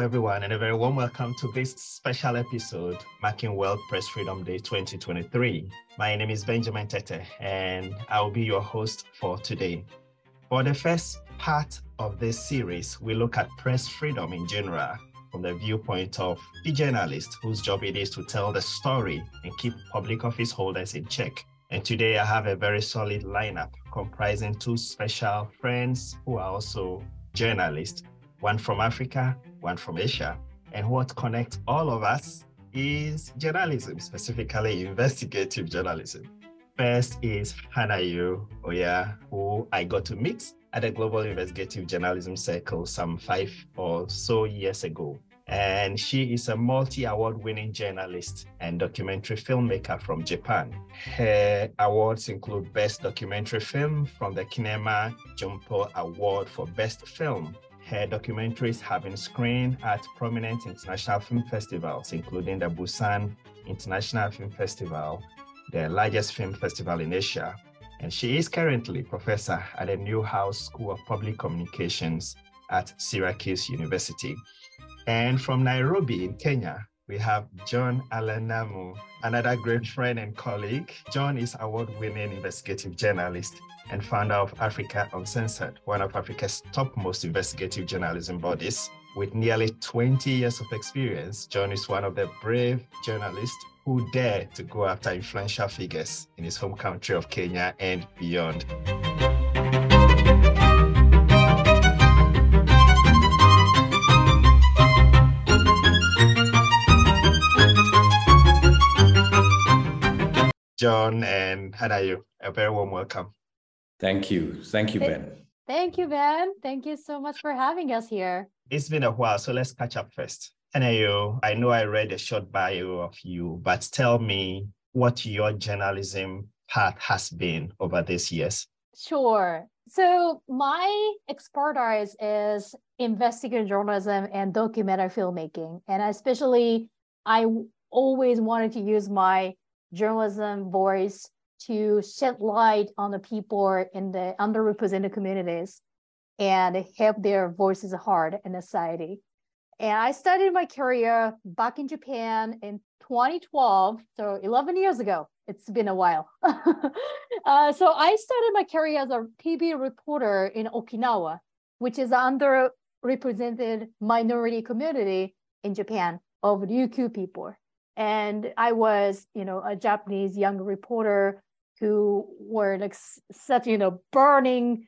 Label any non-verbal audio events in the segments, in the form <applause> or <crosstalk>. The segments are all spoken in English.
everyone, and a very warm welcome to this special episode marking World Press Freedom Day 2023. My name is Benjamin Tetteh, and I will be your host for today. For the first part of this series, we look at press freedom in general from the viewpoint of the journalist whose job it is to tell the story and keep public office holders in check. And today I have a very solid lineup comprising two special friends who are also journalists, one from Africa, one from Asia. And what connects all of us is journalism, specifically investigative journalism. First is Hanayo Oya, who I got to meet at the Global Investigative Journalism Circle some five or so years ago. And she is a multi award winning journalist and documentary filmmaker from Japan. Her awards include Best Documentary Film from the Kinema Junpo Award for Best Film her documentaries have been screened at prominent international film festivals, including the Busan International Film Festival, the largest film festival in Asia. And she is currently professor at the Newhouse School of Public Communications at Syracuse University. And from Nairobi in Kenya, we have John Allan Namu, another great friend and colleague. John is award-winning investigative journalist and founder of Africa Uncensored, one of Africa's topmost investigative journalism bodies. With nearly 20 years of experience, John is one of the brave journalists who dare to go after influential figures in his home country of Kenya and beyond. John and Hanayo, a very warm welcome. Thank you. Thank you, Ben. Thank you, Ben. Thank you so much for having us here. It's been a while, so let's catch up first. Hanayo, I know I read a short bio of you, but tell me what your journalism path has been over these years. Sure. So my expertise is investigative journalism and documentary filmmaking. And especially I always wanted to use my journalism voice to shed light on the people in the underrepresented communities and help their voices heard in society. And I started my career back in Japan in 2012, so 11 years ago. It's been a while. <laughs> uh, so I started my career as a TV reporter in Okinawa, which is an underrepresented minority community in Japan of Ryukyu people and I was, you know, a Japanese young reporter who were like such, you know, burning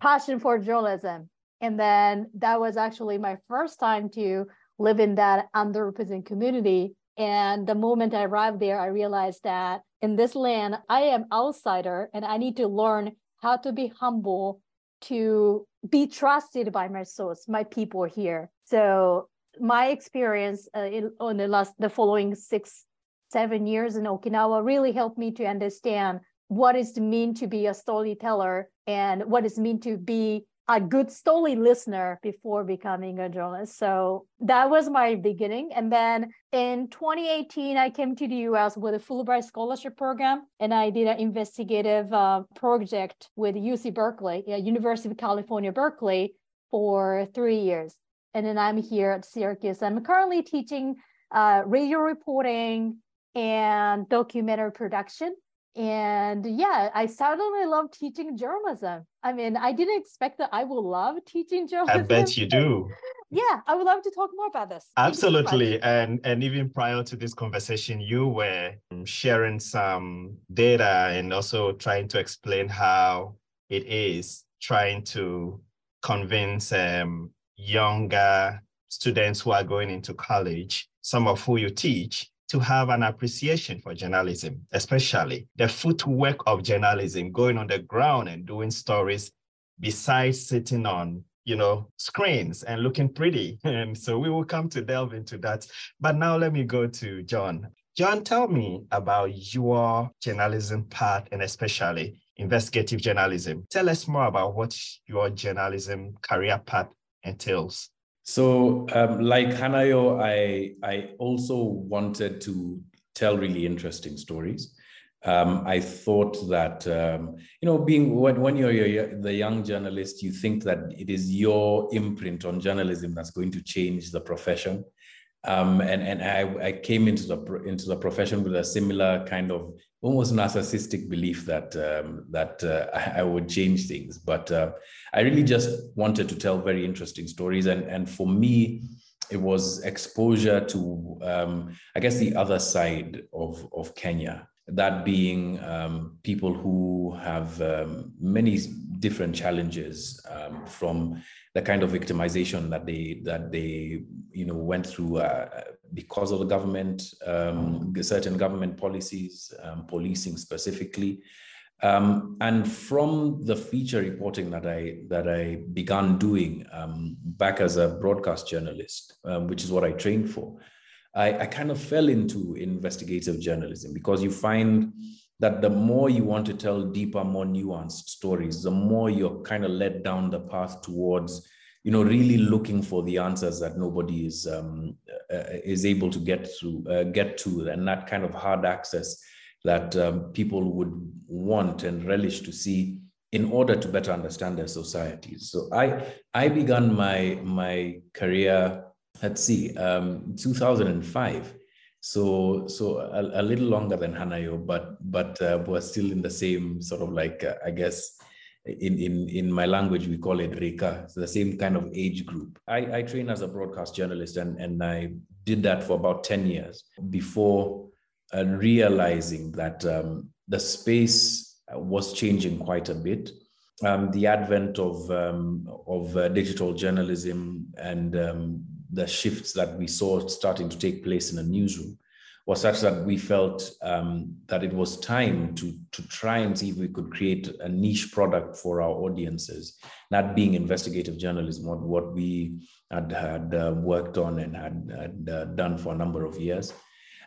passion for journalism. And then that was actually my first time to live in that underrepresented community. And the moment I arrived there, I realized that in this land, I am outsider and I need to learn how to be humble, to be trusted by my source, my people here. So my experience uh, in, on the last the following six seven years in okinawa really helped me to understand what it mean to be a storyteller and what it mean to be a good story listener before becoming a journalist. So that was my beginning. And then in 2018, I came to the US with a Fulbright scholarship program, and I did an investigative uh, project with UC Berkeley, University of California, Berkeley, for three years and then I'm here at Syracuse. I'm currently teaching uh, radio reporting and documentary production. And yeah, I suddenly love teaching journalism. I mean, I didn't expect that I will love teaching journalism. I bet you do. <laughs> Yeah, I would love to talk more about this. Absolutely. So and and even prior to this conversation, you were sharing some data and also trying to explain how it is trying to convince um, younger students who are going into college, some of who you teach, to have an appreciation for journalism, especially the footwork of journalism, going on the ground and doing stories besides sitting on you know screens and looking pretty. <laughs> And so we will come to delve into that. But now let me go to john. John tell me about your journalism part and especially investigative journalism. Tell us more about what your journalism career path entails? So, um, like Hanayo, I I also wanted to tell really interesting stories. um, I thought that um, you know, being when, when you're, you're, the young journalist, you think that it is your imprint on journalism that's going to change the profession. Um, and and I, I came into the into the profession with a similar kind of almost narcissistic belief that um, that uh, I, would change things. But uh, I really just wanted to tell very interesting stories, and and for me, it was exposure to um, I guess the other side of of Kenya that being um, people who have um, many different challenges um, from the kind of victimization that they that they you know went through uh, because of the government um, certain government policies um, policing specifically. Um, and from the feature reporting that I that I began doing back as a broadcast journalist which is what I trained for I, I kind of fell into investigative journalism because you find that the more you want to tell deeper, more nuanced stories, the more you're kind of led down the path towards, you know, really looking for the answers that nobody is um, uh, is able to get through, uh, get to, and that kind of hard access that um, people would want and relish to see in order to better understand their societies. So I I began my my career let's see, um, 2005. So, so a, a, little longer than Hanayo, but but uh, we're still in the same sort of like uh, I guess in in in my language we call it Reka, the same kind of age group. I, I trained as a broadcast journalist and and I did that for about ten years before uh, realizing that um, the space was changing quite a bit. Um, the advent of um, of uh, digital journalism and um, the shifts that we saw starting to take place in a newsroom was such that we felt um, that it was time to, to try and see if we could create a niche product for our audiences, that being investigative journalism, what, what we had, had uh, worked on and had, had uh, done for a number of years.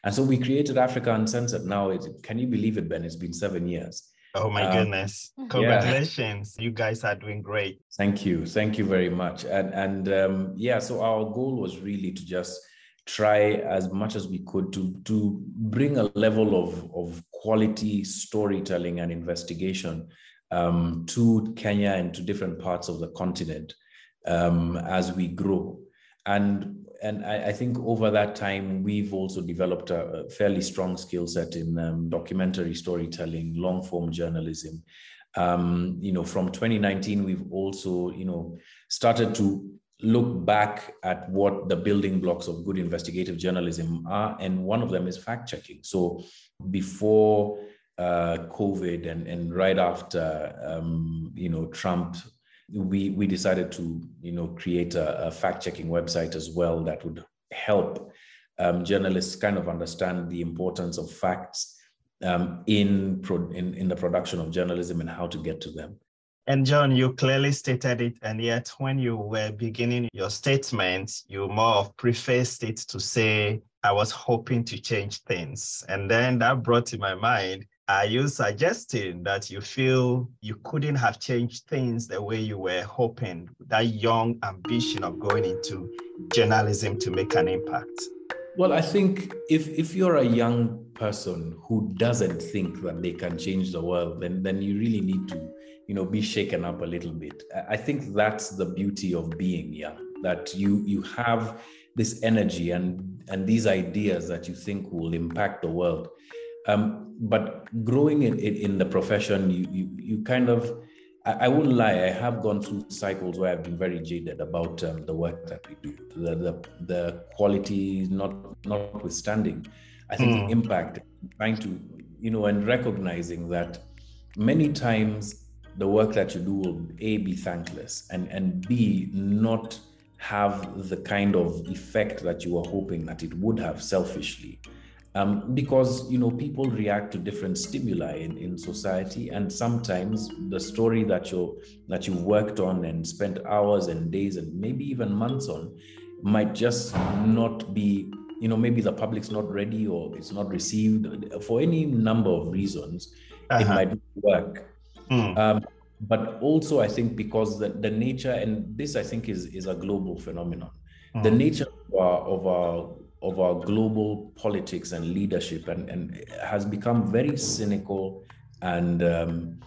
And so we created Africa Uncensored. Now, it, can you believe it, Ben? It's been seven years. Oh my um, goodness! <laughs> Congratulations! Yeah. You guys are doing great. Thank you, thank you very much. And and um, yeah, so our goal was really to just try as much as we could to to bring a level of of quality storytelling and investigation um, to Kenya and to different parts of the continent um, as we grow. And and I, I, think over that time, we've also developed a, a fairly strong skill set in um, documentary storytelling, long form journalism. Um, you know, from 2019, we've also, you know, started to look back at what the building blocks of good investigative journalism are, and one of them is fact checking. So before uh, COVID and, and right after, um, you know, Trump we we decided to you know create a, a fact checking website as well that would help um, journalists kind of understand the importance of facts um, in, pro- in in the production of journalism and how to get to them. And John, you clearly stated it, and yet when you were beginning your statement, you more of prefaced it to say, "I was hoping to change things," and then that brought to my mind are you suggesting that you feel you couldn't have changed things the way you were hoping, that young ambition of going into journalism to make an impact? Well, I think if if you're a young person who doesn't think that they can change the world, then then you really need to, you know, be shaken up a little bit. I think that's the beauty of being young, that you you have this energy and and these ideas that you think will impact the world um, but growing in, in, in, the profession, you, you, you kind of, I, I, wouldn't lie, I have gone through cycles where I've been very jaded about um, the work that we do, the, the, the quality not notwithstanding. I think mm. the impact, trying to, you know, and recognizing that many times the work that you do will A, be thankless and, and B, not have the kind of effect that you were hoping that it would have selfishly um, because you know people react to different stimuli in, in society and sometimes the story that you that you worked on and spent hours and days and maybe even months on might just not be you know maybe the public's not ready or it's not received for any number of reasons uh-huh. it might work mm. um, but also i think because the, the nature and this i think is is a global phenomenon mm. the nature of our, of our of our global politics and leadership and, and has become very cynical and um,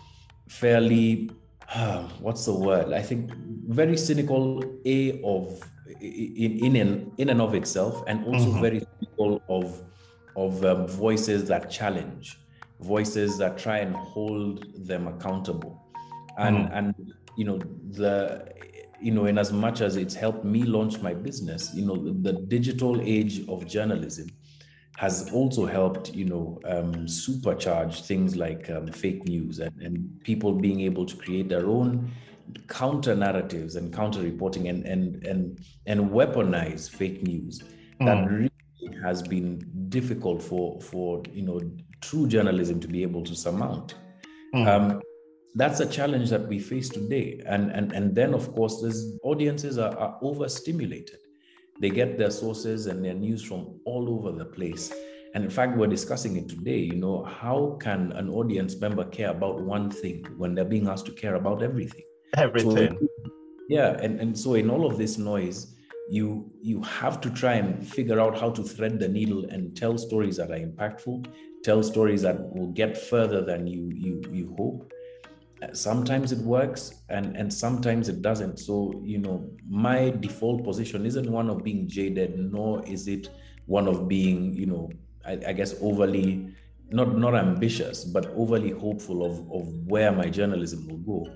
fairly uh, <sighs> what's the word i think very cynical a of in in and in and of itself and also mm-hmm. very cynical of of um, voices that challenge voices that try and hold them accountable and mm. and you know the you know in as much as it's helped me launch my business you know the, the digital age of journalism has also helped you know um, supercharge things like um, fake news and, and people being able to create their own counter narratives and counter reporting and and and and weaponize fake news mm. that really has been difficult for for you know true journalism to be able to surmount. Mm. Um, that's a challenge that we face today, and and and then of course, there's audiences are, are overstimulated. They get their sources and their news from all over the place. And in fact, we're discussing it today. You know, how can an audience member care about one thing when they're being asked to care about everything? Everything. So, yeah, and, and so in all of this noise, you you have to try and figure out how to thread the needle and tell stories that are impactful tell stories that will get further than you you you hope sometimes it works and and sometimes it doesn't so you know my default position isn't one of being jaded nor is it one of being you know i, I guess overly not not ambitious but overly hopeful of of where my journalism will go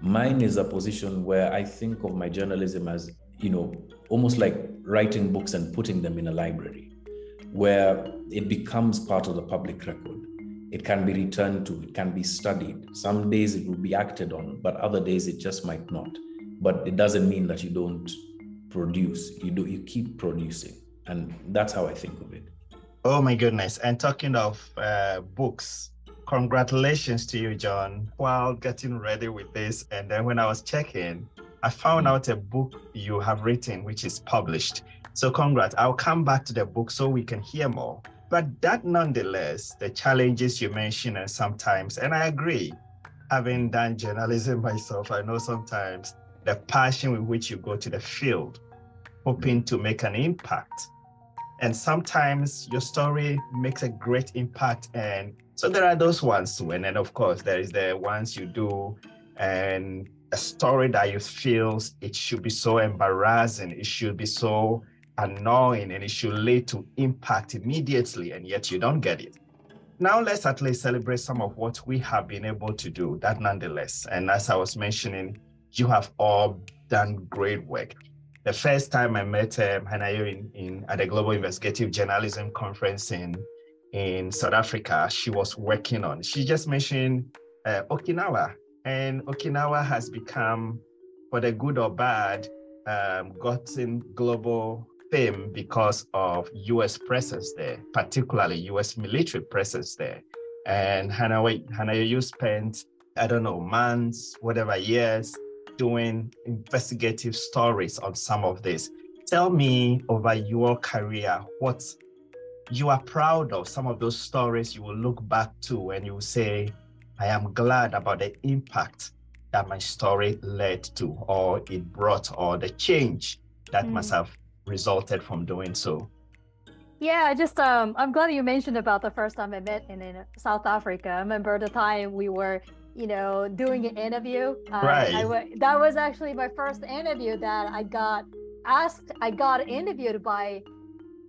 mine is a position where i think of my journalism as you know almost like writing books and putting them in a library where it becomes part of the public record. It can be returned to, it can be studied. Some days it will be acted on, but other days it just might not. But it doesn't mean that you don't produce. You do you keep producing. And that's how I think of it. Oh my goodness. And talking of uh, books, congratulations to you, John, while getting ready with this. And then when I was checking, I found out a book you have written, which is published. So congrats. I'll come back to the book so we can hear more. But that nonetheless, the challenges you mentioned and sometimes, and I agree, having done journalism <laughs> myself, I know sometimes the passion with which you go to the field, hoping to make an impact. And sometimes your story makes a great impact. And so there are those ones too. And then of course there is the ones you do and a story that you feel it should be so embarrassing, it should be so annoying and it should lead to impact immediately, and yet you don't get it. Now, let's at least celebrate some of what we have been able to do, that nonetheless. And as I was mentioning, you have all done great work. The first time I met um, Hanayo in, in, at the Global Investigative Journalism Conference in, in South Africa, she was working on, she just mentioned uh, Okinawa. And Okinawa has become, for the good or bad, um, gotten global fame because of US presence there, particularly US military presence there. And Hanayo, you spent, I don't know, months, whatever years doing investigative stories on some of this. Tell me over your career what you are proud of, some of those stories you will look back to and you will say, I am glad about the impact that my story led to, or it brought, or the change that mm. must have resulted from doing so. Yeah, I just um, I'm glad you mentioned about the first time I met in, in South Africa. I remember the time we were, you know, doing an interview. Uh, right. I that was actually my first interview that I got asked. I got interviewed by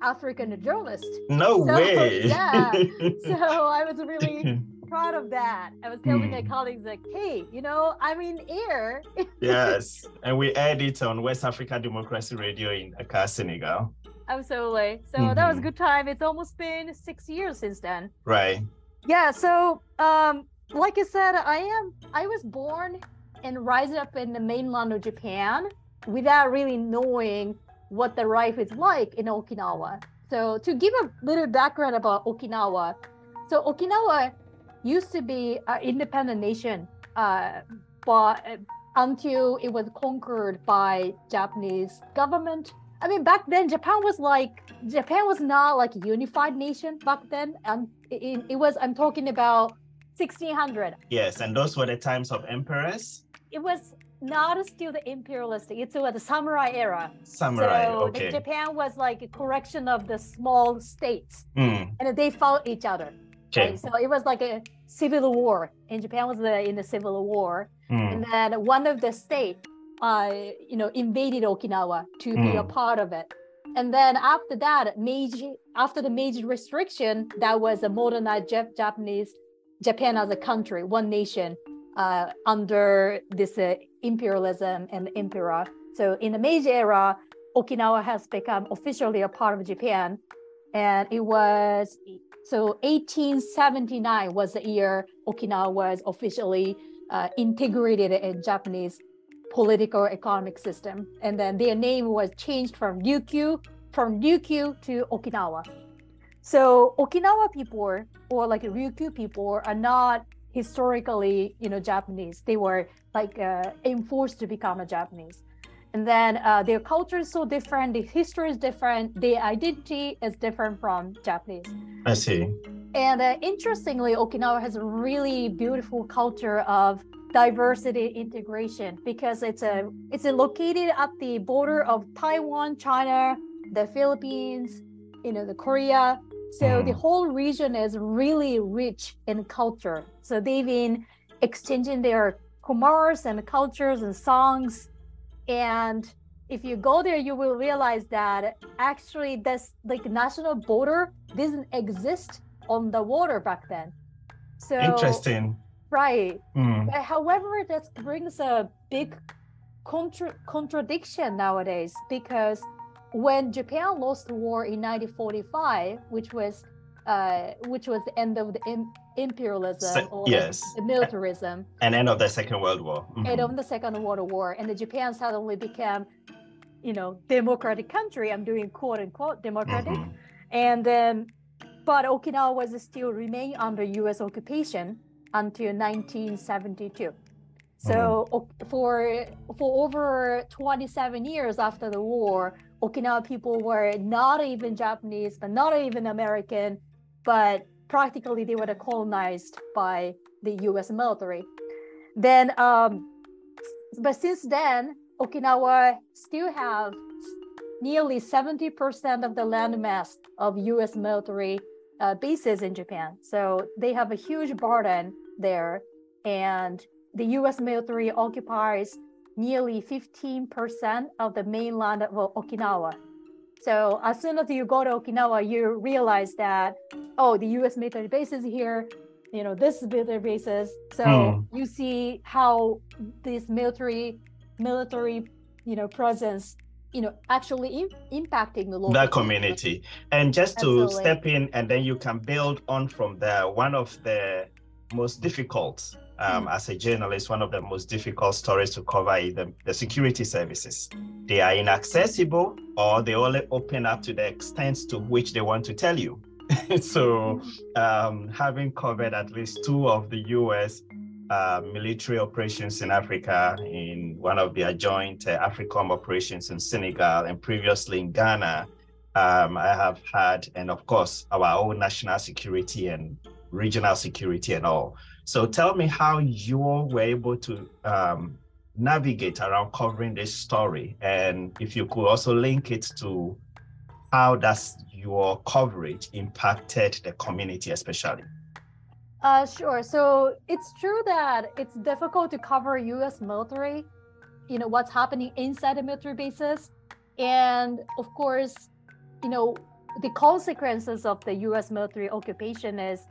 African journalist. No so, way. Yeah. <laughs> so I was really <laughs> proud of that. I was telling mm. my hmm. colleagues like, hey, you know, I'm in air. <laughs> yes. And we aired it on West Africa Democracy Radio in Accra, Senegal. Absolutely. So mm-hmm. that was a good time. It's almost been six years since then. Right. Yeah. So um, like I said, I am I was born and rise up in the mainland of Japan without really knowing what the life is like in Okinawa. So to give a little background about Okinawa, so Okinawa used to be an independent nation, uh, but uh, until it was conquered by Japanese government. I mean, back then Japan was like Japan was not like a unified nation back then, and it, it was. I'm talking about 1600. Yes, and those were the times of emperors. It was not still the imperialistic. It's the samurai era. Samurai. so okay. Japan was like a correction of the small states, Mm, and they fought each other. okay. Right? So it was like a civil war. in Japan was uh, in the civil war, Mm, and then one of the state, uh, you know, invaded Okinawa to be a Mm. part of it. And then after that, Meiji, after the Meiji restriction, that was a modernized Jap- Japanese, Japan as a country, one nation, uh, under this uh, imperialism and emperor. So in the Meiji era, Okinawa has become officially a part of Japan, and it was so 1879 was the year Okinawa was officially uh, integrated in Japanese political economic system. And then their name was changed from Ryukyu, from Ryukyu to Okinawa. So Okinawa people or like Ryukyu people are not historically, you know, Japanese. They were like uh, enforced to become a Japanese. And then uh, their culture is so different, the history is different, their identity is different from Japanese. I see. And uh, interestingly, Okinawa has a really beautiful culture of diversity integration because it's a it's a located at the border of Taiwan, China, the Philippines, you know, the Korea. So the Mm. whole region is really rich in culture. So they've been exchanging their commerce and cultures and songs. And if you go there, you will realize that actually this like national border didn't exist on the water back then. So Interesting. right. Mm, However, that brings a big contra- contradiction nowadays because when Japan lost the war in 1945, which was uh, which was the end of the im- imperialism Se- or yes. the militarism and end of the Second World War. Mhm. end of the Second World War, and the Japan suddenly became, you know, democratic country. I'm doing quote unquote democratic, Mhm. and then, but Okinawa was still remain under U.S. occupation until 1972. So o- for for over 27 years after the war, Okinawa people were not even Japanese, but not even American, but practically they were colonized by the U.S. military. Then, um, but since then, Okinawa still have nearly 70% of the landmass of U.S. military uh, bases in Japan. So they have a huge burden there, and the U.S. military occupies nearly 15% of the mainland of Okinawa. So as soon as you go to Okinawa, you realize that oh, the U.S. military base is here. You know, this is military bases. So Hmm. you see how this military military you know presence you know actually im- impacting the local that community. And just to Absolutely. step in, and then you can build on from there. One of the most difficult, um, Mm. as a journalist, one of the most difficult stories to cover is the, the security services. They are inaccessible, or they only open up to the extent to which they want to tell you. <laughs> so, um, having covered at least two of the U.S. Uh, military operations in Africa, in one of their joint uh, AFRICOM operations in Senegal, and previously in Ghana, um, I have had, and of course, our own national security and regional security and all. So tell me how you were able to um, navigate around covering this story, and if you could also link it to how does your coverage impacted the community, especially. Uh, sure. So it's true that it's difficult to cover U.S. military, you know, what's happening inside the military bases, and of course, you know, the consequences of the U.S. military occupation is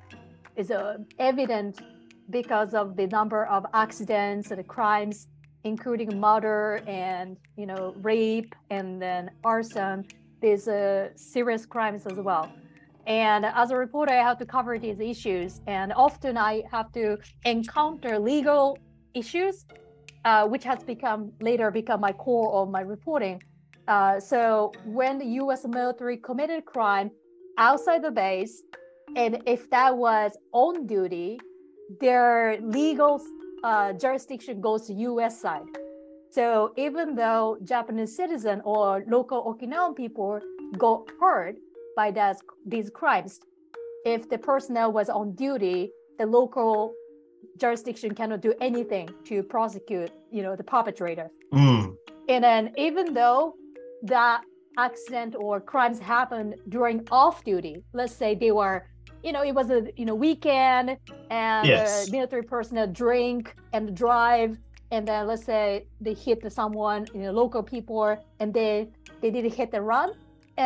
is uh, evident because of the number of accidents and crimes, including murder and you know rape and then arson. There's uh, serious crimes as well. And as a reporter, I have to cover these issues. And often I have to encounter legal issues, uh, which has become later become my core of my reporting. Uh, so when the U.S. military committed crime outside the base, and if that was on duty, their legal uh, jurisdiction goes to U.S. side. So even though Japanese citizen or local Okinawan people got hurt by that, these crimes, if the personnel was on duty, the local jurisdiction cannot do anything to prosecute, you know, the perpetrator. Mm. And then even though that accident or crimes happened during off duty, let's say they were, you know, it was a you know weekend and Yes. a military personnel drink and drive, and then let's say they hit someone, you know, local people, and they they did hit and run,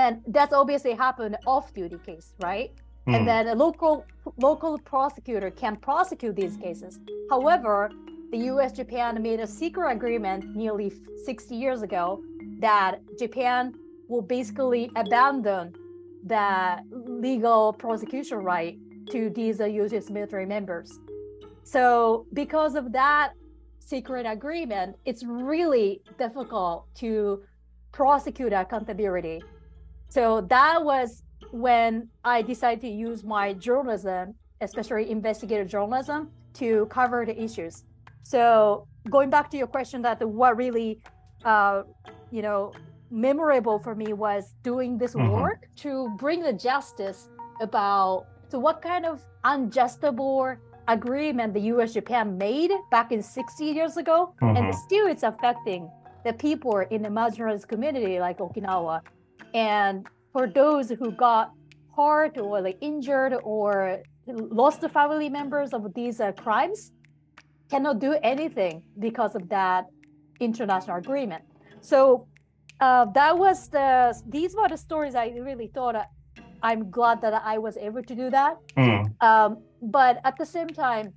and that's obviously happened off duty case, right? Mm. and then a local local prosecutor can prosecute these cases. However, the U.S. Japan made a secret agreement nearly 60 years ago that Japan will basically abandon the legal prosecution right to these uh, U.S. military members. So, because of that secret agreement, it's really difficult to prosecute accountability. So that was when I decided to use my journalism, especially investigative journalism, to cover the issues. So going back to your question that what really, uh, you know, memorable for me was doing this Mhm. work to bring the justice about so what kind of unjustable agreement the U.S. Japan made back in 60 years ago, and Mhm. still it's affecting the people in the marginalized community like Okinawa. And for those who got hurt or like injured or lost the family members of these uh, crimes, cannot do anything because of that international agreement. So uh, that was the these were the stories I really thought uh, I'm glad that I was able to do that. Mm. Um, but at the same time,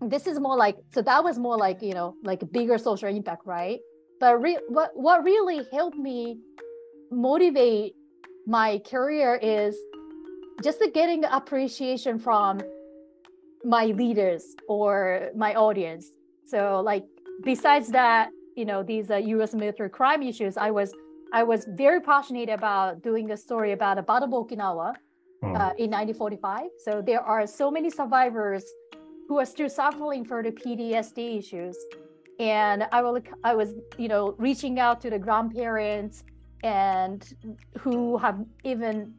this is more like so that was more like you know like a bigger social impact, right? But re- what what really helped me motivate my career is just the getting appreciation from my leaders or my audience. So like besides that, you know these uh, U.S. military crime issues, I was I was very passionate about doing a story about the Battle of Okinawa Mm. uh, in 1945. So there are so many survivors who are still suffering for the PTSD issues. And I will, I was, you know, reaching out to the grandparents and who have even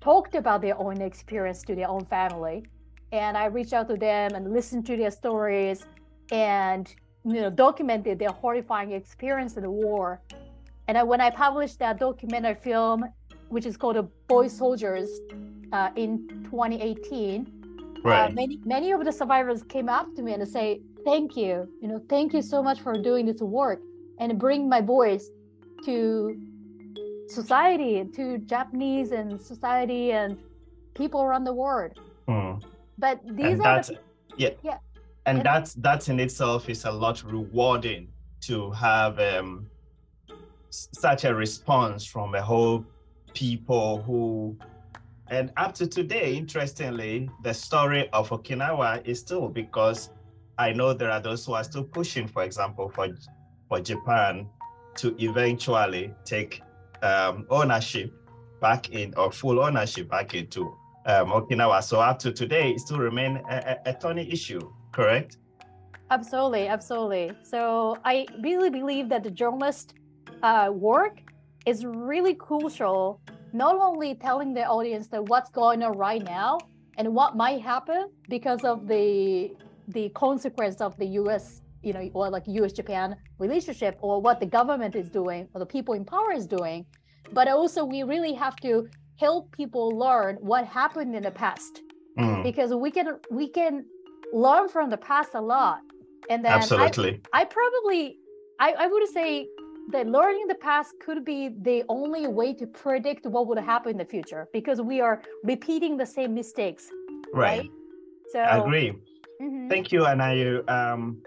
talked about their own experience to their own family. And I reached out to them and listened to their stories and, you know, documented their horrifying experience in the war. And I, when I published that documentary film, which is called Boy Soldiers, uh, in 2018, uh, many many of the survivors came up to me and say, "Thank you, you know, thank you so much for doing this work and bring my voice to society, to Japanese and society and people around the world." Mm. But these and are that's the, yeah, Yeah. And that's that in itself is a lot rewarding to have um, such a response from a whole people who and up to today interestingly the story of okinawa is still because i know there are those who are still pushing for example for for japan to eventually take um, ownership back in or full ownership back into um, Okinawa. So up to today, it still remain a, a, a thorny issue, correct? Absolutely, absolutely. So I really believe that the journalist uh, work is really crucial, not only telling the audience that what's going on right now and what might happen because of the the consequence of the U.S. you know or like U.S.-Japan relationship or what the government is doing or the people in power is doing, but also we really have to help people learn what happened in the past Mm, because we can we can learn from the past a lot and then I, absolutely. I probably I, I would say that learning the past could be the only way to predict what would happen in the future because we are repeating the same mistakes right. right, so I agree. mhm. Thank you, Hanayo. Um,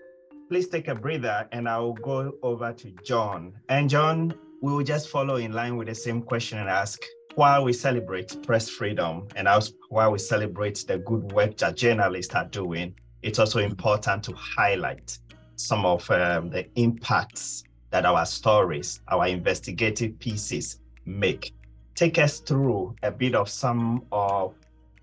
please take a breather and I'll go over to John. And John, we will just follow in line with the same question and ask while we celebrate press freedom and while we celebrate the good work that journalists are doing, it's also important to highlight some of um, the impacts that our stories, our investigative pieces make. Take us through a bit of some of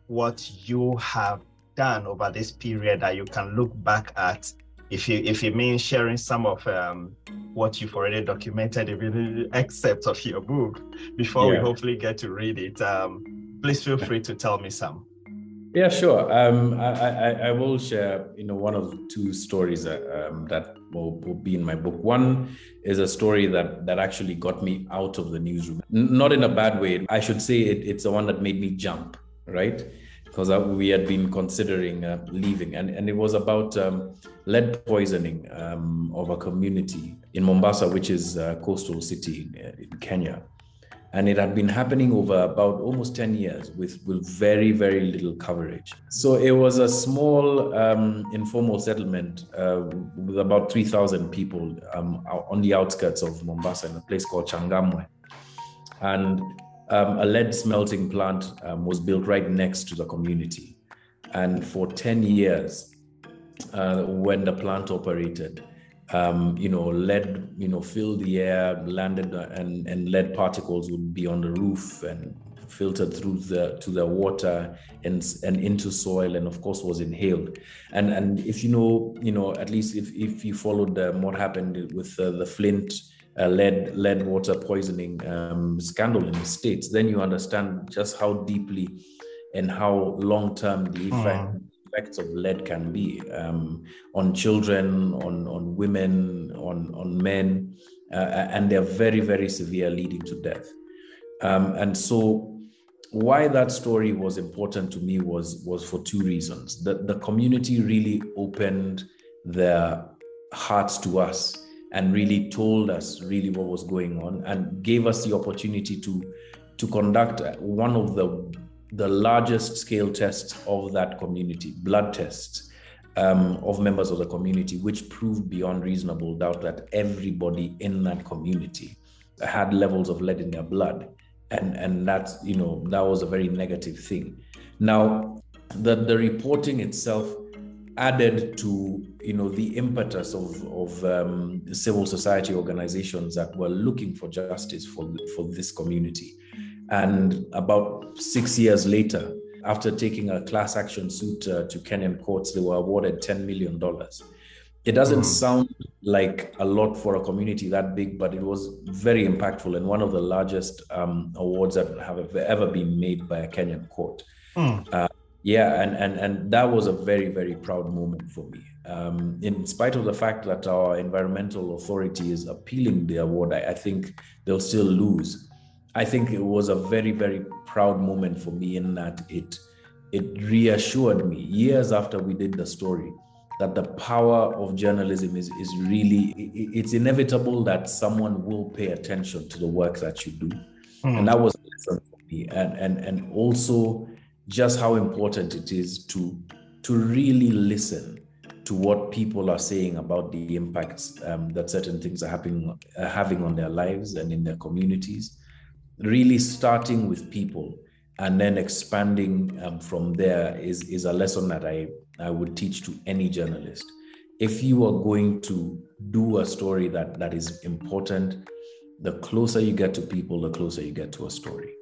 what you have done over this period that you can look back at if you if you mean sharing some of um, what you've already documented even excerpts of your book before we hopefully get to read it um, please feel free to tell me some Yeah, sure. Um, I, I, I, will share, you know, one of two stories that, um, that will, will, be in my book. One is a story that that actually got me out of the newsroom, not in a bad way. I should say it, it's the one that made me jump, right? Because we had been considering uh, leaving, and and it was about um, lead poisoning um, of a community in Mombasa, which is a coastal city in, in Kenya. And it had been happening over about almost 10 years with, with very very little coverage. So it was a small um, informal settlement uh, with about 3000 people um, on the outskirts of mombasa in a place called changamwe. And um, a lead smelting plant um, was built right next to the community and for 10 years uh, when the plant operated um, you know, lead, you know, filled the air, landed, uh, and and lead particles would be on the roof and filtered through the to the water and and into soil, and of course was inhaled. And and if you know, you know, at least if if you followed um, what happened with uh, the Flint. Uh, lead lead water poisoning um, scandal in the states, then you understand just how deeply and how long term the effect, mm effects of lead can be um, on children, on, on women, on, on men, uh, and they're very, very severe, leading to death. Um, and so, why that story was important to me was, was for two reasons. The, the community really opened their hearts to us and really told us really what was going on and gave us the opportunity to to conduct one of the the largest scale tests of that community, blood tests um, of members of the community, which proved beyond reasonable doubt that everybody in that community had levels of lead in their blood. And, and that's, you know, that was a very negative thing. Now, the, the reporting itself added to you know the impetus of of um, civil society organizations that were looking for justice for for this community and about six years later, after taking a class action suit uh, to Kenyan courts, they were awarded $10 million. It doesn't mm. sound like a lot for a community that big, but it was very impactful and one of the largest um, awards that have ever been made by a Kenyan court. Mm. Uh, yeah, and, and, and that was a very, very proud moment for me. Um, in spite of the fact that our environmental authority is appealing the award, I, I think they'll still lose I think it was a very, very proud moment for me in that it it reassured me years after we did the story that the power of journalism is, is really it's inevitable that someone will pay attention to the work that you do. Mm. And that was a lesson for me. And and and also just how important it is to to really listen to what people are saying about the impacts um, that certain things are happening uh, having on their lives and in their communities really starting with people and then expanding um, from there is, is a lesson that I, I would teach to any journalist. If you are going to do a story that, that is important, the closer you get to people, the closer you get to a story.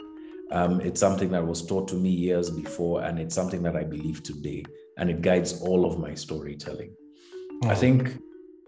Um, it's something that was taught to me years before, and it's something that I believe today, and it guides all of my storytelling. I hmm. think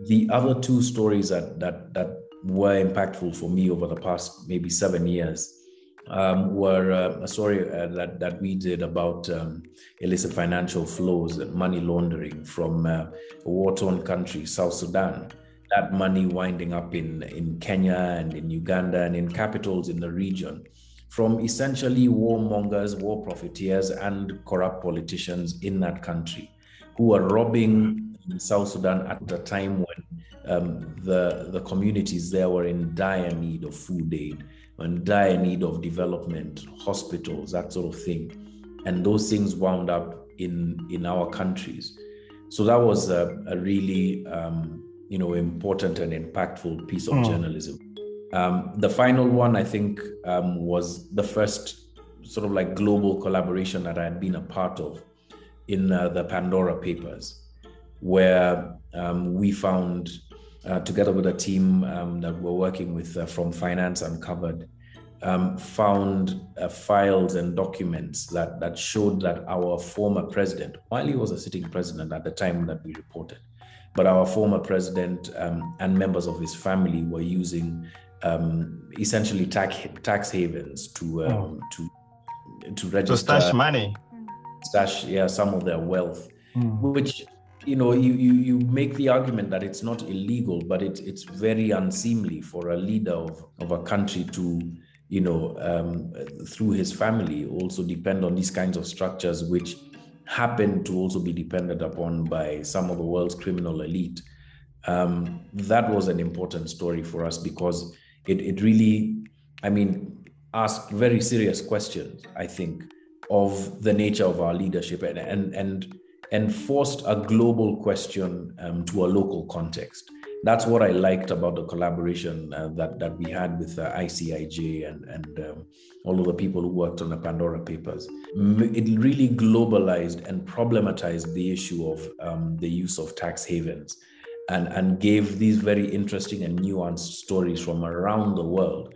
the other two stories that that that were impactful for me over the past maybe seven years um, were uh, a story uh, that, that we did about um, illicit financial flows and money laundering from uh, a war-torn country, South Sudan. That money winding up in, in Kenya and in Uganda and in capitals in the region from essentially warmongers, war profiteers, and corrupt politicians in that country who are robbing South Sudan at the time when um, the, the communities there were in dire need of food aid, in dire need of development, hospitals, that sort of thing. And those things wound up in, in our countries. So that was a, a really um, you know, important and impactful piece of mm. journalism. Um, the final one, I think, um, was the first sort of like global collaboration that I had been a part of in uh, the Pandora Papers, where um, we found uh, together with a team um, that we're working with uh, from Finance Uncovered, um, found uh, files and documents that, that showed that our former president, while he was a sitting president at the time that we reported, but our former president um, and members of his family were using um, essentially tax, tax havens to, um, oh. to, to register. To stash money. stash yeah some of their wealth, mm. which you know you, you you make the argument that it's not illegal, but it's it's very unseemly for a leader of, of a country to you know um, through his family also depend on these kinds of structures which happen to also be depended upon by some of the world's criminal elite. Um, that was an important story for us because it, it really, I mean, asked very serious questions, I think, of the nature of our leadership and, and, and, and forced a global question um, to a local context. That's what I liked about the collaboration uh, that, that we had with uh, ICIJ and, and um, all of the people who worked on the Pandora Papers. It really globalized and problematized the issue of um, the use of tax havens and, and gave these very interesting and nuanced stories from around the world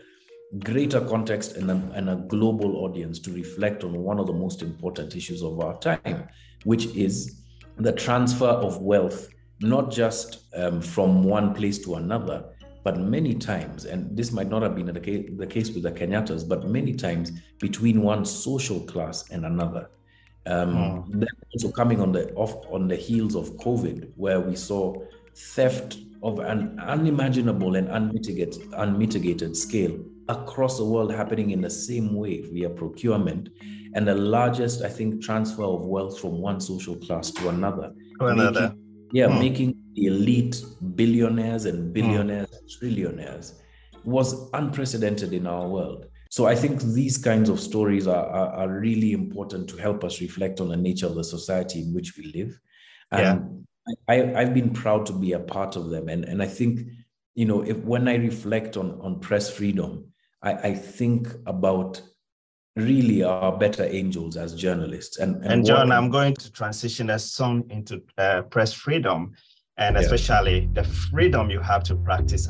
greater context and a, and a global audience to reflect on one of the most important issues of our time, which is the transfer of wealth, not just um, from one place to another, but many times, and this might not have been the case, the case with the Kenyattas, but many times between one social class and another. Um, oh. Then also coming on the off on the heels of COVID, where we saw theft of an unimaginable and unmitigated, unmitigated scale across the world happening in the same way via procurement, and the largest, I think, transfer of wealth from one social class to another. To another. Making, yeah, hmm. making the elite billionaires and billionaires, hmm. trillionaires was unprecedented in our world. So I think these kinds of stories are, are, are, really important to help us reflect on the nature of the society in which we live. And yeah. I, I've been proud to be a part of them. And, and I think, you know, if when I reflect on, on press freedom, I, I think about really are better angels as journalists. And, and, and John, I'm going to transition us some into uh, press freedom and especially yeah. the freedom you have to practice.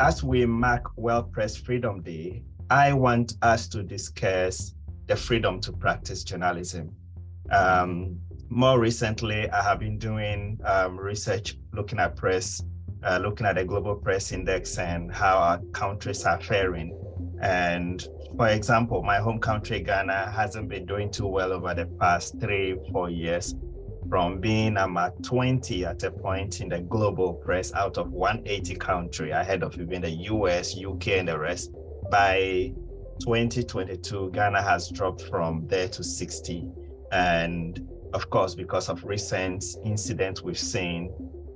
As we mark World Press Freedom Day, I want us to discuss the freedom to practice journalism. Um, more recently, I have been doing um, research looking at press, uh, looking at the global press index and how our countries are faring. And for example, my home country, Ghana, hasn't been doing too well over the past three, four years from being at 20 at a point in the global press out of 180 country ahead of even the US, UK, and the rest. By 2022, Ghana has dropped from there to 60. And of course, because of recent incidents we've seen,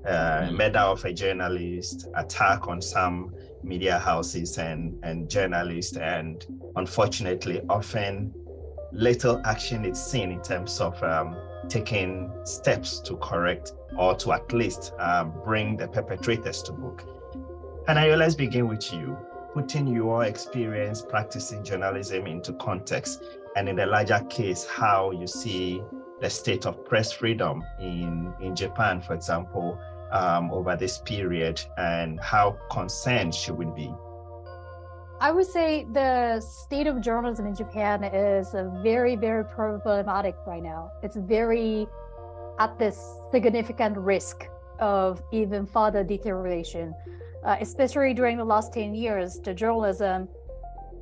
uh, mm. murder of a journalist, attack on some media houses and, and journalists, and unfortunately, often little action is seen in terms of um, taking steps to correct or to at least um, bring the perpetrators to book. And I will let's begin with you, putting your experience practicing journalism into context, and in the larger case, how you see the state of press freedom in, in Japan, for example, um, over this period, and how concerned should we be? I would say the state of journalism in Japan is very, very problematic right now. It's very at this significant risk of even further deterioration. Uh, especially during the last 10 years, the journalism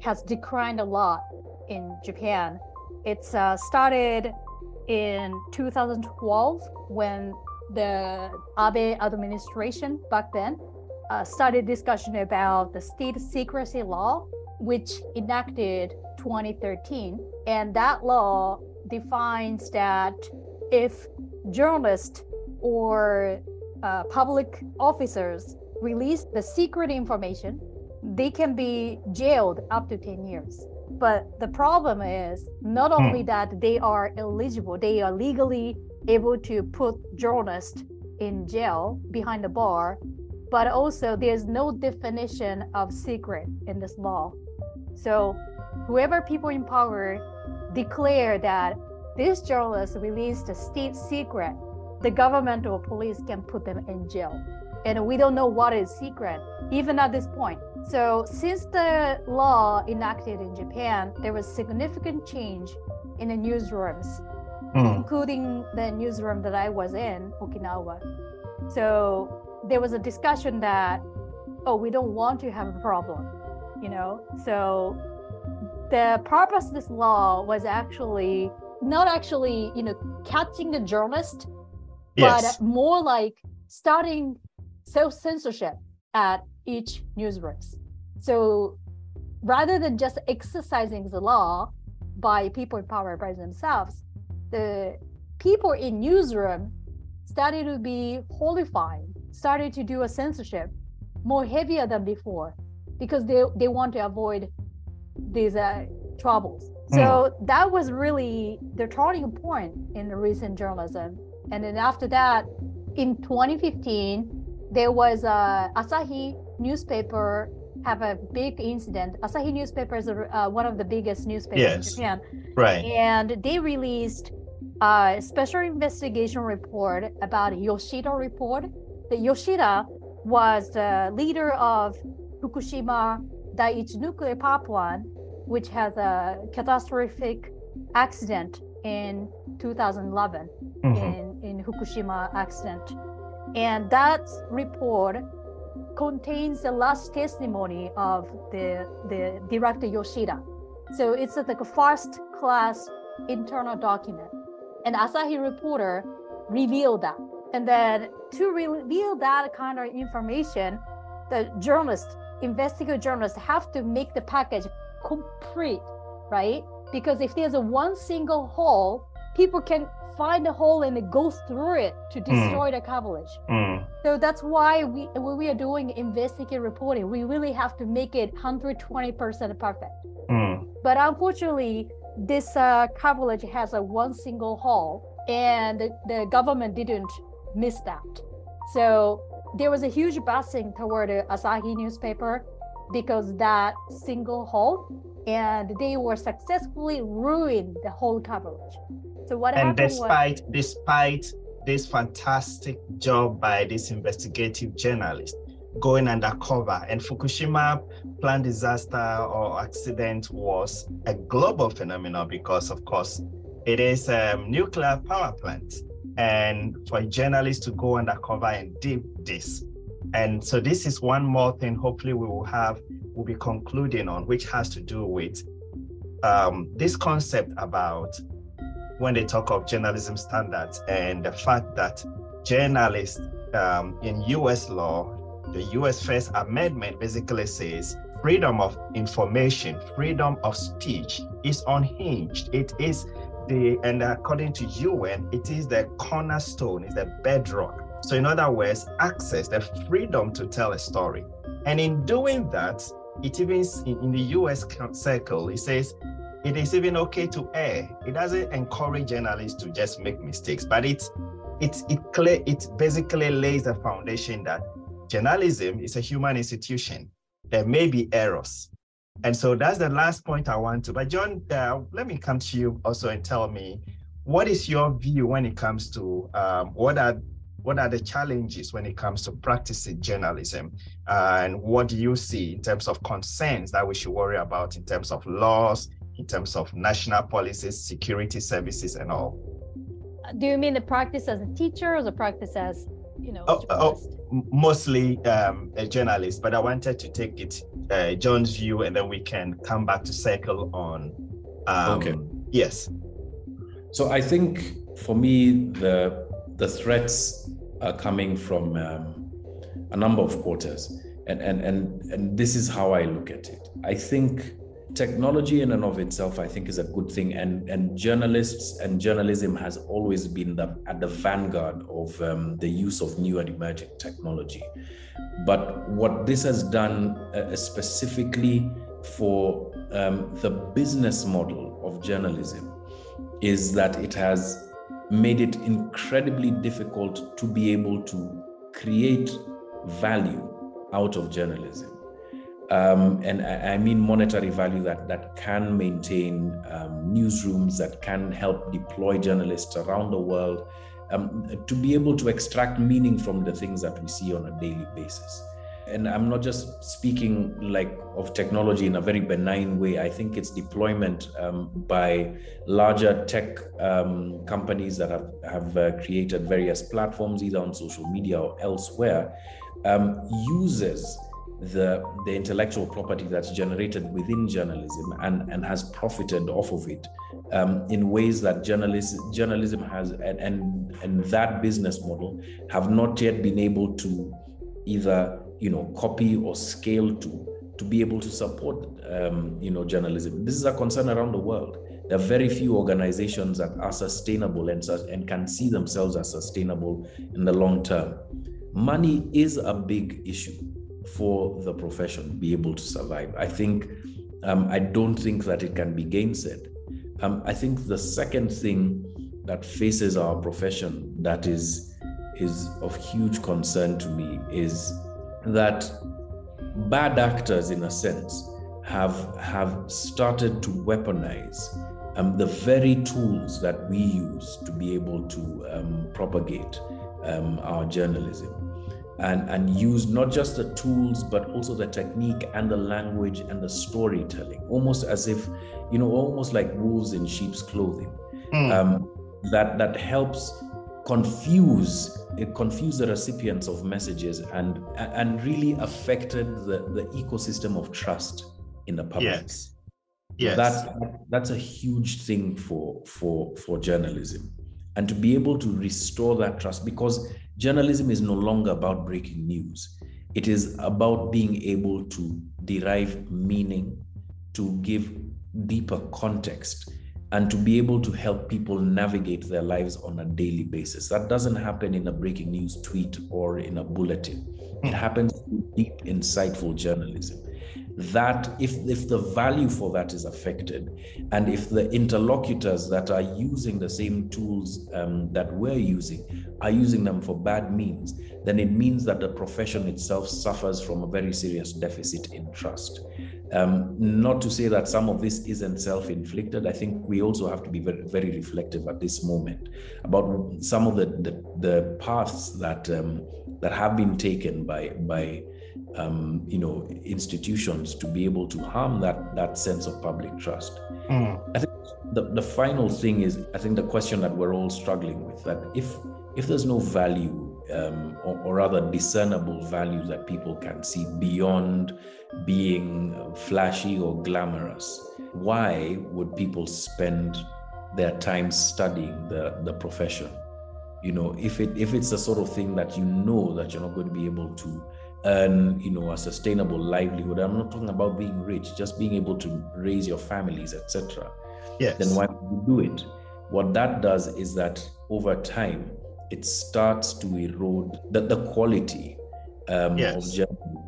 has declined a lot in Japan. It's uh, started in 2012 when the Abe administration back then uh, started discussion about the state secrecy law, which enacted 2013. And that law defines that if journalists or uh, public officers release the secret information, they can be jailed up to 10 years. But the problem is not hmm. only that they are eligible, they are legally able to put journalists in jail behind the bar, but also there's no definition of secret in this law. So whoever people in power declare that this journalist released a state secret, the government or police can put them in jail. And we don't know what is secret, even at this point. So since the law enacted in Japan, there was significant change in the newsrooms, mm. including the newsroom that I was in, Okinawa. So there was a discussion that oh we don't want to have a problem you know so the purpose of this law was actually not actually you know catching the journalist Yes. but more like starting self-censorship at each newsrooms so rather than just exercising the law by people in power by themselves the people in newsroom started to be horrified started to do a censorship more heavier than before because they, they want to avoid these uh, troubles. So that was really the turning point in the recent journalism. And then after that in 2015 there was a asahi newspaper have a big incident asahi newspaper is uh, one of the biggest newspapers Yes. in japan Right. and they released a special investigation report about Yoshida report. The Yoshida was the leader of Fukushima Daiichi nuclear power plant, which had a catastrophic accident in 2011 Mhm. in, in Fukushima accident. And that report contains the last testimony of the, the director Yoshida. So it's like a first class internal document. And Asahi reporter revealed that. And then to reveal that kind of information, the journalist, investigative journalists have to make the package complete, right? Because if there's a one single hole, people can find a hole and go through it to destroy the coverage. Mm. So that's why we when we are doing investigative reporting, we really have to make it 120% perfect. Mm. But unfortunately, this uh, coverage has a one single hole, and the, the government didn't miss that. So there was a huge busing toward the Asahi newspaper because that single hole, and they were successfully ruined the whole coverage. So what And happened was despite despite this fantastic job by this investigative journalist going undercover, and Fukushima plant disaster or accident was a global phenomenon because, of course, it is a nuclear power plant, and for journalists to go undercover and deep this. And so this is one more thing. Hopefully, we will have we'll be concluding on, which has to do with um, this concept about when they talk of journalism standards and the fact that journalists um, in US law, the US First Amendment basically says freedom of information, freedom of speech is unhinged. It is the, and according to UN, it is the cornerstone, is the bedrock. So, in other words, access, the freedom to tell a story. And in doing that, it even in, the US circle, it says it is even okay to err. It doesn't encourage journalists to just make mistakes, but it's it it clear it basically lays the foundation that journalism is a human institution. There may be errors, and so that's the last point I want to. But John, uh, let me come to you also and tell me what is your view when it comes to um, what are what are the challenges when it comes to practicing journalism and what do you see in terms of concerns that we should worry about in terms of laws in terms of national policies, security services, and all. Do you mean the practice as a teacher or the practice as, you know, oh, oh, mostly um, a journalist, but I wanted to take it uh, John's view, and then we can come back to circle on. Um, okay. Yes. So I think for me the the threats are coming from um, a number of quarters, and and and and this is how I look at it. I think technology in and of itself i think is a good thing. And and journalists and journalism has always been the, at the vanguard of um, the use of new and emerging technology. But what this has done uh, specifically for um, the business model of journalism is that it has made it incredibly difficult to be able to create value out of journalism. Um, and I, I, mean monetary value that that can maintain um, newsrooms that can help deploy journalists around the world um, to be able to extract meaning from the things that we see on a daily basis and i'm not just speaking like of technology in a very benign way. I think it's deployment um, by larger tech um, companies that have, have uh, created various platforms either on social media or elsewhere um, uses the, the intellectual property that's generated within journalism and, and has profited off of it um, in ways that journalist, journalism has and, and, and that business model have not yet been able to either you know copy or scale to to be able to support um, you know journalism. This is a concern around the world. There are very few organizations that are sustainable and, and can see themselves as sustainable in the long term. Money is a big issue for the profession to be able to survive. I think um, I don't think that it can be gainsaid. Um, I think the second thing that faces our profession that is is of huge concern to me is that bad actors, in a sense, have have started to weaponize um, the very tools that we use to be able to um, propagate um, our journalism and, and use not just the tools, but also the technique and the language and the storytelling, almost as if, you know, almost like wolves in sheep's clothing. Mm. Um, that that helps confuse confuse the recipients of messages and and really affected the, the ecosystem of trust in the public. Yes. Yes. That's that's a huge thing for for for journalism. And to be able to restore that trust because journalism is no longer about breaking news. It is about being able to derive meaning, to give deeper context, and to be able to help people navigate their lives on a daily basis. That doesn't happen in a breaking news tweet or in a bulletin. It hmm. happens through deep, insightful journalism that if if the value for that is affected and if the interlocutors that are using the same tools um, that we're using are using them for bad means then it means that the profession itself suffers from a very serious deficit in trust um, not to say that some of this isn't self-inflicted i think we also have to be very, very reflective at this moment about some of the the, the paths that um, that have been taken by by um, you know institutions to be able to harm that that sense of public trust. Mm. I think the, the final thing is I think the question that we're all struggling with that if if there's no value um, or, or, rather discernible value that people can see beyond being flashy or glamorous, why would people spend their time studying the, the profession? You know, if it if it's the sort of thing that you know that you're not going to be able to earn you know a sustainable livelihood i'm not talking about being rich just being able to raise your families etc yes. then why would you do it what that does is that over time it starts to erode the, the quality um, yes. of journalism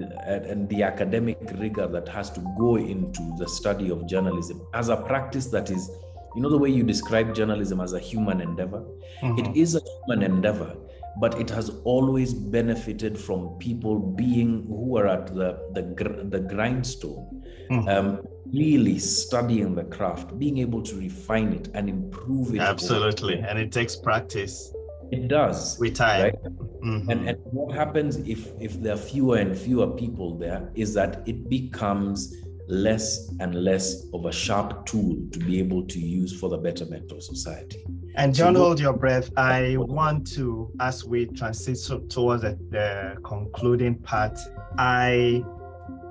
and, and the academic rigor that has to go into the study of journalism as a practice that is you know the way you describe journalism as a human endeavor mm-hmm. it is a human endeavor but it has always benefited from people being who are at the the, the grindstone mm-hmm. um, really studying the craft being able to refine it and improve it absolutely and it takes practice it does Retire. right? mm-hmm. and, and what happens if if there are fewer and fewer people there is that it becomes less and less of a sharp tool to be able to use for the betterment of society. And John, so, hold your breath. I want to, as we transition towards the, the concluding part, I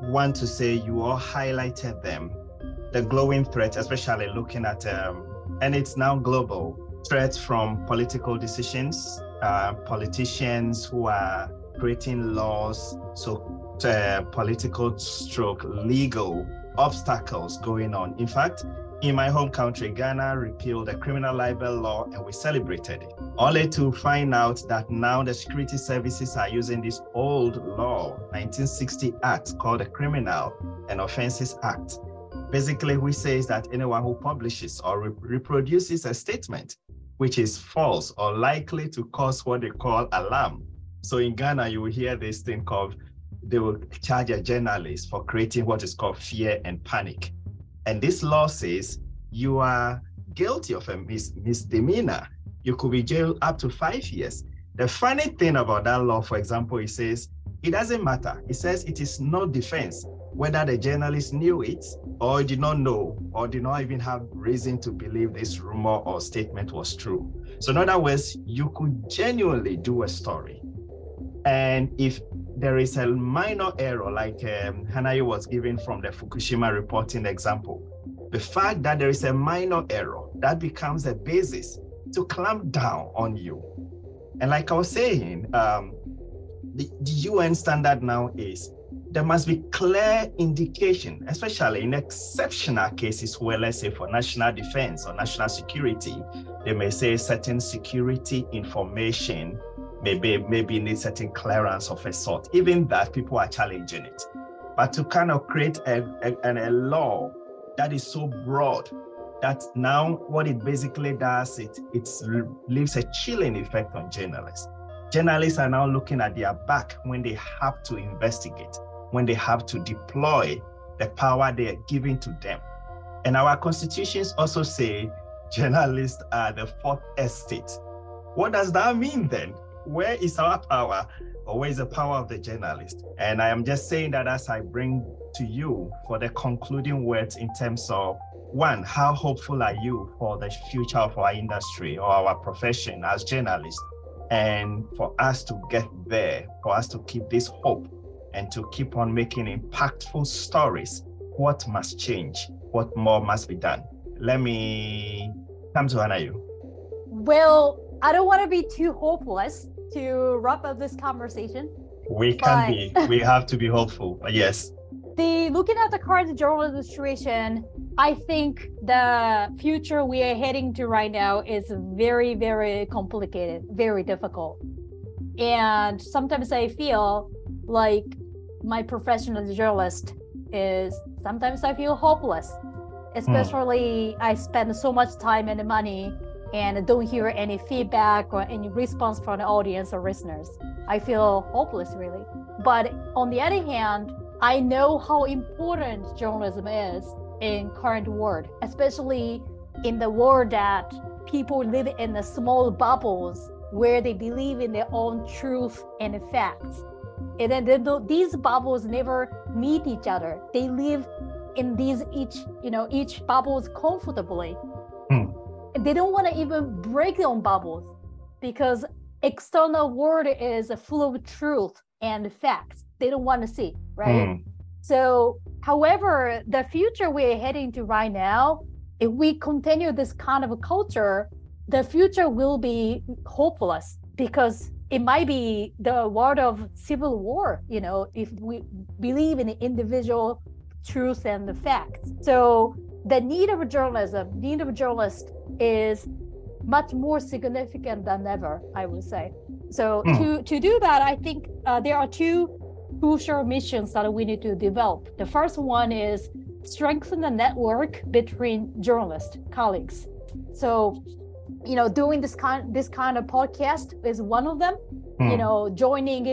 want to say you all highlighted them, the glowing threat, especially looking at, um, and it's now global threats from political decisions, uh, politicians who are creating laws, so uh, political stroke legal obstacles going on. In fact, in my home country, Ghana repealed the criminal libel law and we celebrated it, only to find out that now the security services are using this old law, 1960 Act, called the Criminal and Offences Act. Basically, which says that anyone who publishes or re- reproduces a statement which is false or likely to cause what they call alarm. So in Ghana, you will hear this thing called they will charge a journalist for creating what is called fear and panic. And this law says you are guilty of a mis- misdemeanor. You could be jailed up to five years. The funny thing about that law, for example, it says it doesn't matter. It says it is no defense whether the journalist knew it or did not know or did not even have reason to believe this rumor or statement was true. So, in other words, you could genuinely do a story. And if there is a minor error, like um, was given from the Fukushima reporting example, the fact that there is a minor error that becomes a basis to clamp down on you. And like I was saying, um, the, the UN standard now is there must be clear indication, especially in exceptional cases where, let's say, for national defense or national security, they may say certain security information maybe maybe need certain clearance of a sort. Even that, people are challenging it. But to kind of create a, a, a law that is so broad that now what it basically does, it it leaves a chilling effect on journalists. Journalists are now looking at their back when they have to investigate when they have to deploy the power they are giving to them. And our constitutions also say journalists are the fourth estate. What does that mean then? Where is our power? Or where is the power of the journalist? And I am just saying that as I bring to you for the concluding words in terms of one, how hopeful are you for the future of our industry or our profession as journalists? And for us to get there, for us to keep this hope and to keep on making impactful stories, what must change? What more must be done? Let me come to Hanayo. Well, I don't want to be too hopeless to wrap up this conversation. We can be. we have to be hopeful. Yes. The looking at the current journalism situation, I think the future we are heading to right now is very, very complicated, very difficult. And sometimes I feel like my profession as a journalist is sometimes I feel hopeless, especially mm. I spend so much time and money and don't hear any feedback or any response from the audience or listeners. I feel hopeless really. But on the other hand, I know how important journalism is in current world, especially in the world that people live in the small bubbles where they believe in their own truth and facts and then they, these bubbles never meet each other they live in these each you know each bubbles comfortably hmm. they don't want to even break their own bubbles because external world is full of truth and facts they don't want to see right hmm. so however the future we're heading to right now if we continue this kind of a culture the future will be hopeless because it might be the world of civil war you know if we believe in the individual truth and the facts. So the need of journalism need of a journalist is much more significant than ever i would say. So mm. to to do that i think uh, there are two crucial missions that we need to develop. The first one is strengthen the network between journalists colleagues. So you know doing this kind this kind of podcast is one of them hmm. you know joining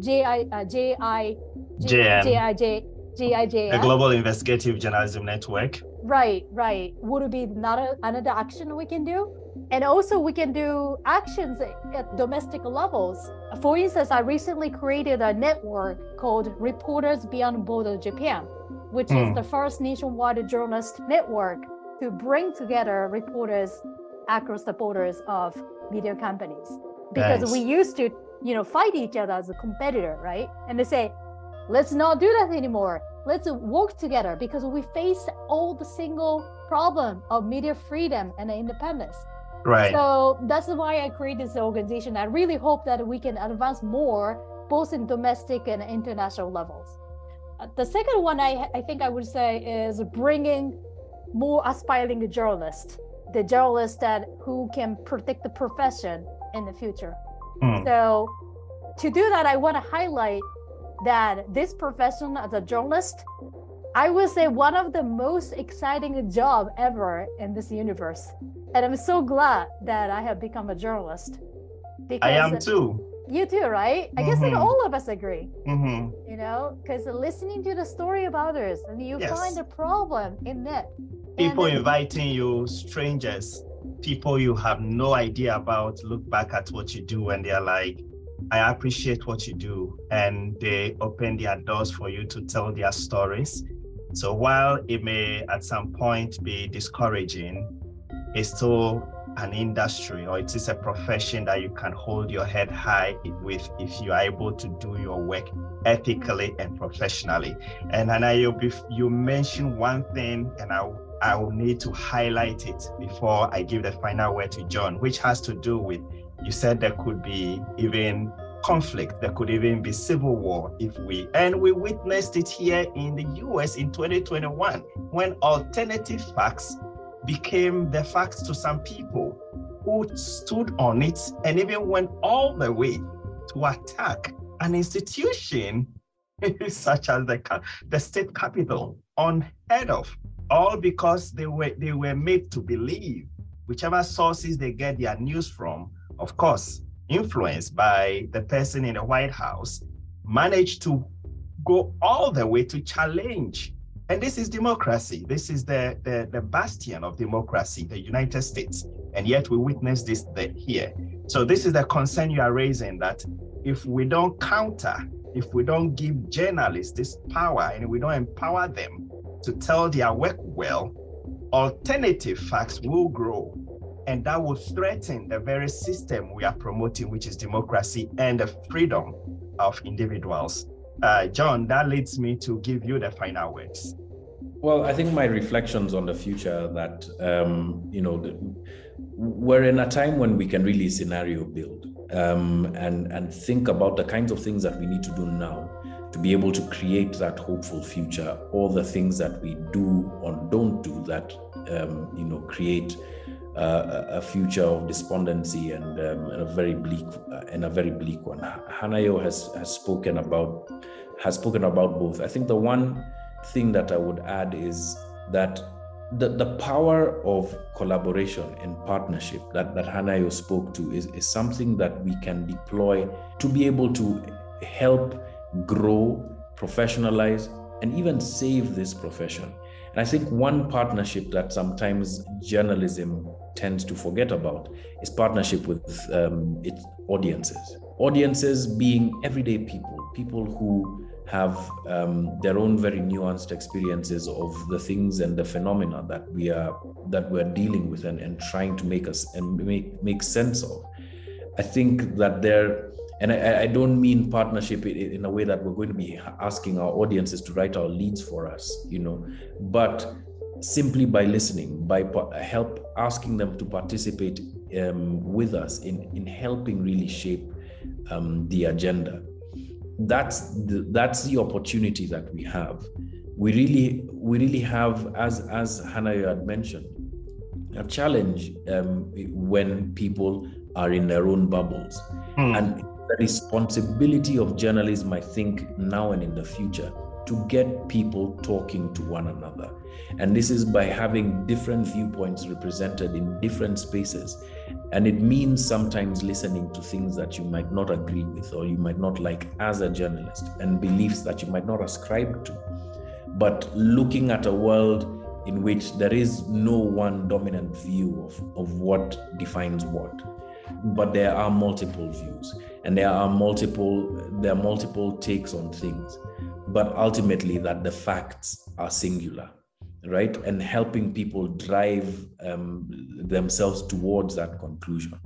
ji uh, ji jij GIJ. The Global Investigative Journalism Network. Right, right. Would it be another another action we can do? And also we can do actions at domestic levels. For instance, I recently created a network called Reporters Beyond Border Japan, which mm. is hmm. the first nationwide journalist network to bring together reporters across the borders of media companies. Because nice. we used to you know fight each other as a competitor right? And they say let's not do that anymore. Let's work together because we face all the single problem of media freedom and independence. Right. So that's why i created this organization. I really hope that we can advance more both in domestic and international levels. Uh, the second one I, I think i would say is bringing more aspiring journalists the journalists that who can protect the profession in the future. Mm. So to do that, I want to highlight that this profession as a journalist, I would say one of the most exciting job ever in this universe. And I'm so glad that I have become a journalist. Because I am too. You too, right? I mm-hmm. guess like mm-hmm. all of us agree. Mm-hmm. You know, because listening to the story of others and you yes. find a problem in it people inviting you, strangers, people you have no idea about, look back at what you do and they're like, I appreciate what you do. And they open their doors for you to tell their stories. So while it may at some point be discouraging, it's still an industry or it is a profession that you can hold your head high with if you are able to do your work ethically and professionally. And Hannah, you, you mentioned one thing, and I I will need to highlight it before I give the final word to John, which has to do with you said there could be even conflict, there could even be civil war if we, and we witnessed it here in the US in 2021 when alternative facts became the facts to some people who stood on it and even went all the way to attack an institution <laughs> such as the, the state capitol unheard of all because they were they were made to believe. Whichever sources they get their news from of course influenced by the person in the white house managed to go all the way to challenge and this is democracy this is the the, the bastion of democracy the united states and yet we witness this here so this is the concern you are raising that if we don't counter if we don't give journalists this power and we don't empower them to tell their work well, alternative facts will grow. And that will threaten the very system we are promoting, which is democracy and the freedom of individuals. Uh, John, that leads me to give you the final words. Well, I think my reflections on the future that, um, you know, the, we're in a time when we can really scenario build um, and, and think about the kinds of things that we need to do now to be able to create that hopeful future, all the things that we do or don't do that um, you know create uh, a future of despondency and, um, and a very bleak uh, and a very bleak one. Hanayo has has spoken about has spoken about both. I think the one thing that I would add is that the, the power of collaboration and partnership that, that Hanayo spoke to is, is something that we can deploy to be able to help grow, professionalize, and even save this profession. And I think one partnership that sometimes journalism tends to forget about is partnership with um, its audiences. Audiences being everyday people, people who have um, their own very nuanced experiences of the things and the phenomena that we are that we're dealing with and, and trying to make us and make make sense of. I think that there and I, I, don't mean partnership in a way that we're going to be asking our audiences to write our leads for us you know but simply by listening by help asking them to participate um, with us in in helping really shape um, the agenda that's the, that's the opportunity that we have we really we really have as as Hanayo had mentioned a challenge um, when people are in their own bubbles hmm. and the responsibility of journalism, I think, now and in the future, to get people talking to one another. And this is by having different viewpoints represented in different spaces. And it means sometimes listening to things that you might not agree with or you might not like as a journalist and beliefs that you might not ascribe to. But looking at a world in which there is no one dominant view of, of what defines what, but there are multiple views and there are multiple there are multiple takes on things but ultimately that the facts are singular right and helping people drive um, themselves towards that conclusion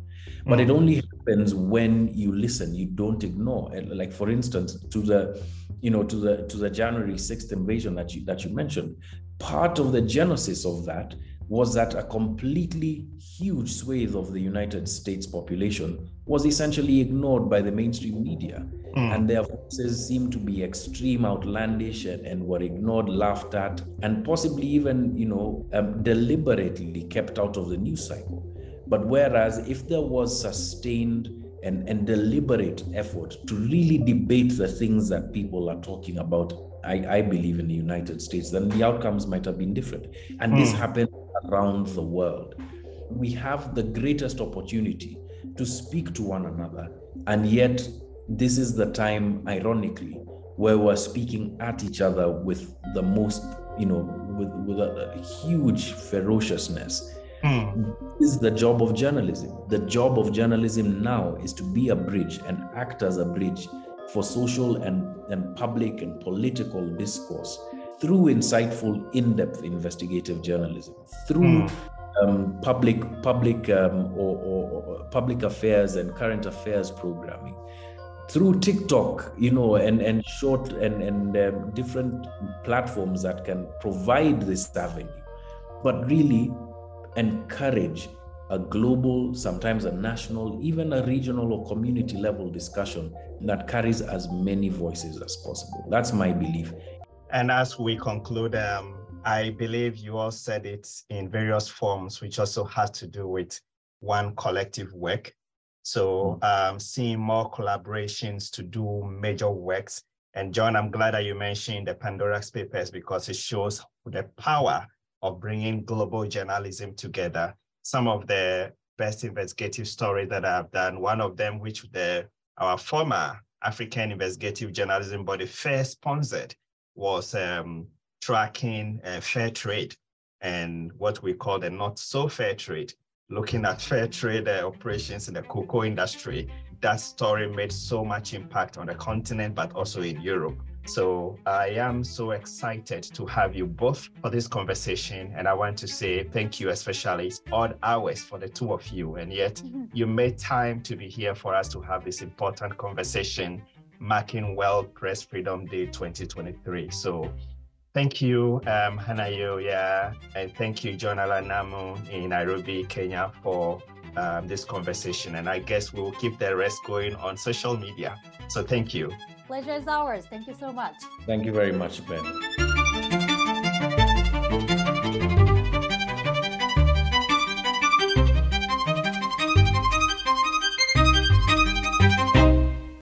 but it mm. only happens when you listen you don't ignore like for instance to the you know to the to the january 6th invasion that you that you mentioned part of the genesis of that was that a completely huge swathe of the United States population was essentially ignored by the mainstream media. Mm. And their voices seemed to be extreme, outlandish, and, and, were ignored, laughed at, and possibly even, you know, um, deliberately kept out of the news cycle. But whereas if there was sustained and, and deliberate effort to really debate the things that people are talking about I, I, believe in the United States, then the outcomes might have been different. And mm. this hmm. happened around the world. We have the greatest opportunity to speak to one another. And yet, this is the time, ironically, where we're speaking at each other with the most, you know, with, with a, huge ferociousness. Mm. This is the job of journalism. The job of journalism now is to be a bridge and act as a bridge for social and, and public and political discourse through insightful, in depth investigative journalism, through mm. Um, public public um, or, or, public affairs and current affairs programming through TikTok, you know, and and short and and um, different platforms that can provide this avenue, but really encourage a global, sometimes a national, even a regional or community level discussion that carries as many voices as possible. That's my belief. And as we conclude, um, I believe you all said it in various forms, which also has to do with one collective work. So hmm. um, seeing more collaborations to do major works. And John, I'm glad that you mentioned the Pandora's Papers because it shows the power of bringing global journalism together. Some of the best investigative stories that I've done, one of them, which the our former African investigative journalism body first sponsored, was um, tracking uh, fair trade and what we call the not so fair trade, looking at fair trade uh, operations in the cocoa industry. That story made so much impact on the continent, but also in Europe. So I am so excited to have you both for this conversation. And I want to say thank you, especially it's odd hours for the two of you. And yet mm-hmm. you made time to be here for us to have this important conversation marking World Press Freedom Day 2023. So Thank you, um, Hanayo, yeah, and thank you, John Allan Namu in Nairobi, Kenya, for um, this conversation. And I guess we'll keep the rest going on social media. So thank you. Pleasure is ours. Thank you so much. Thank you very much, Ben.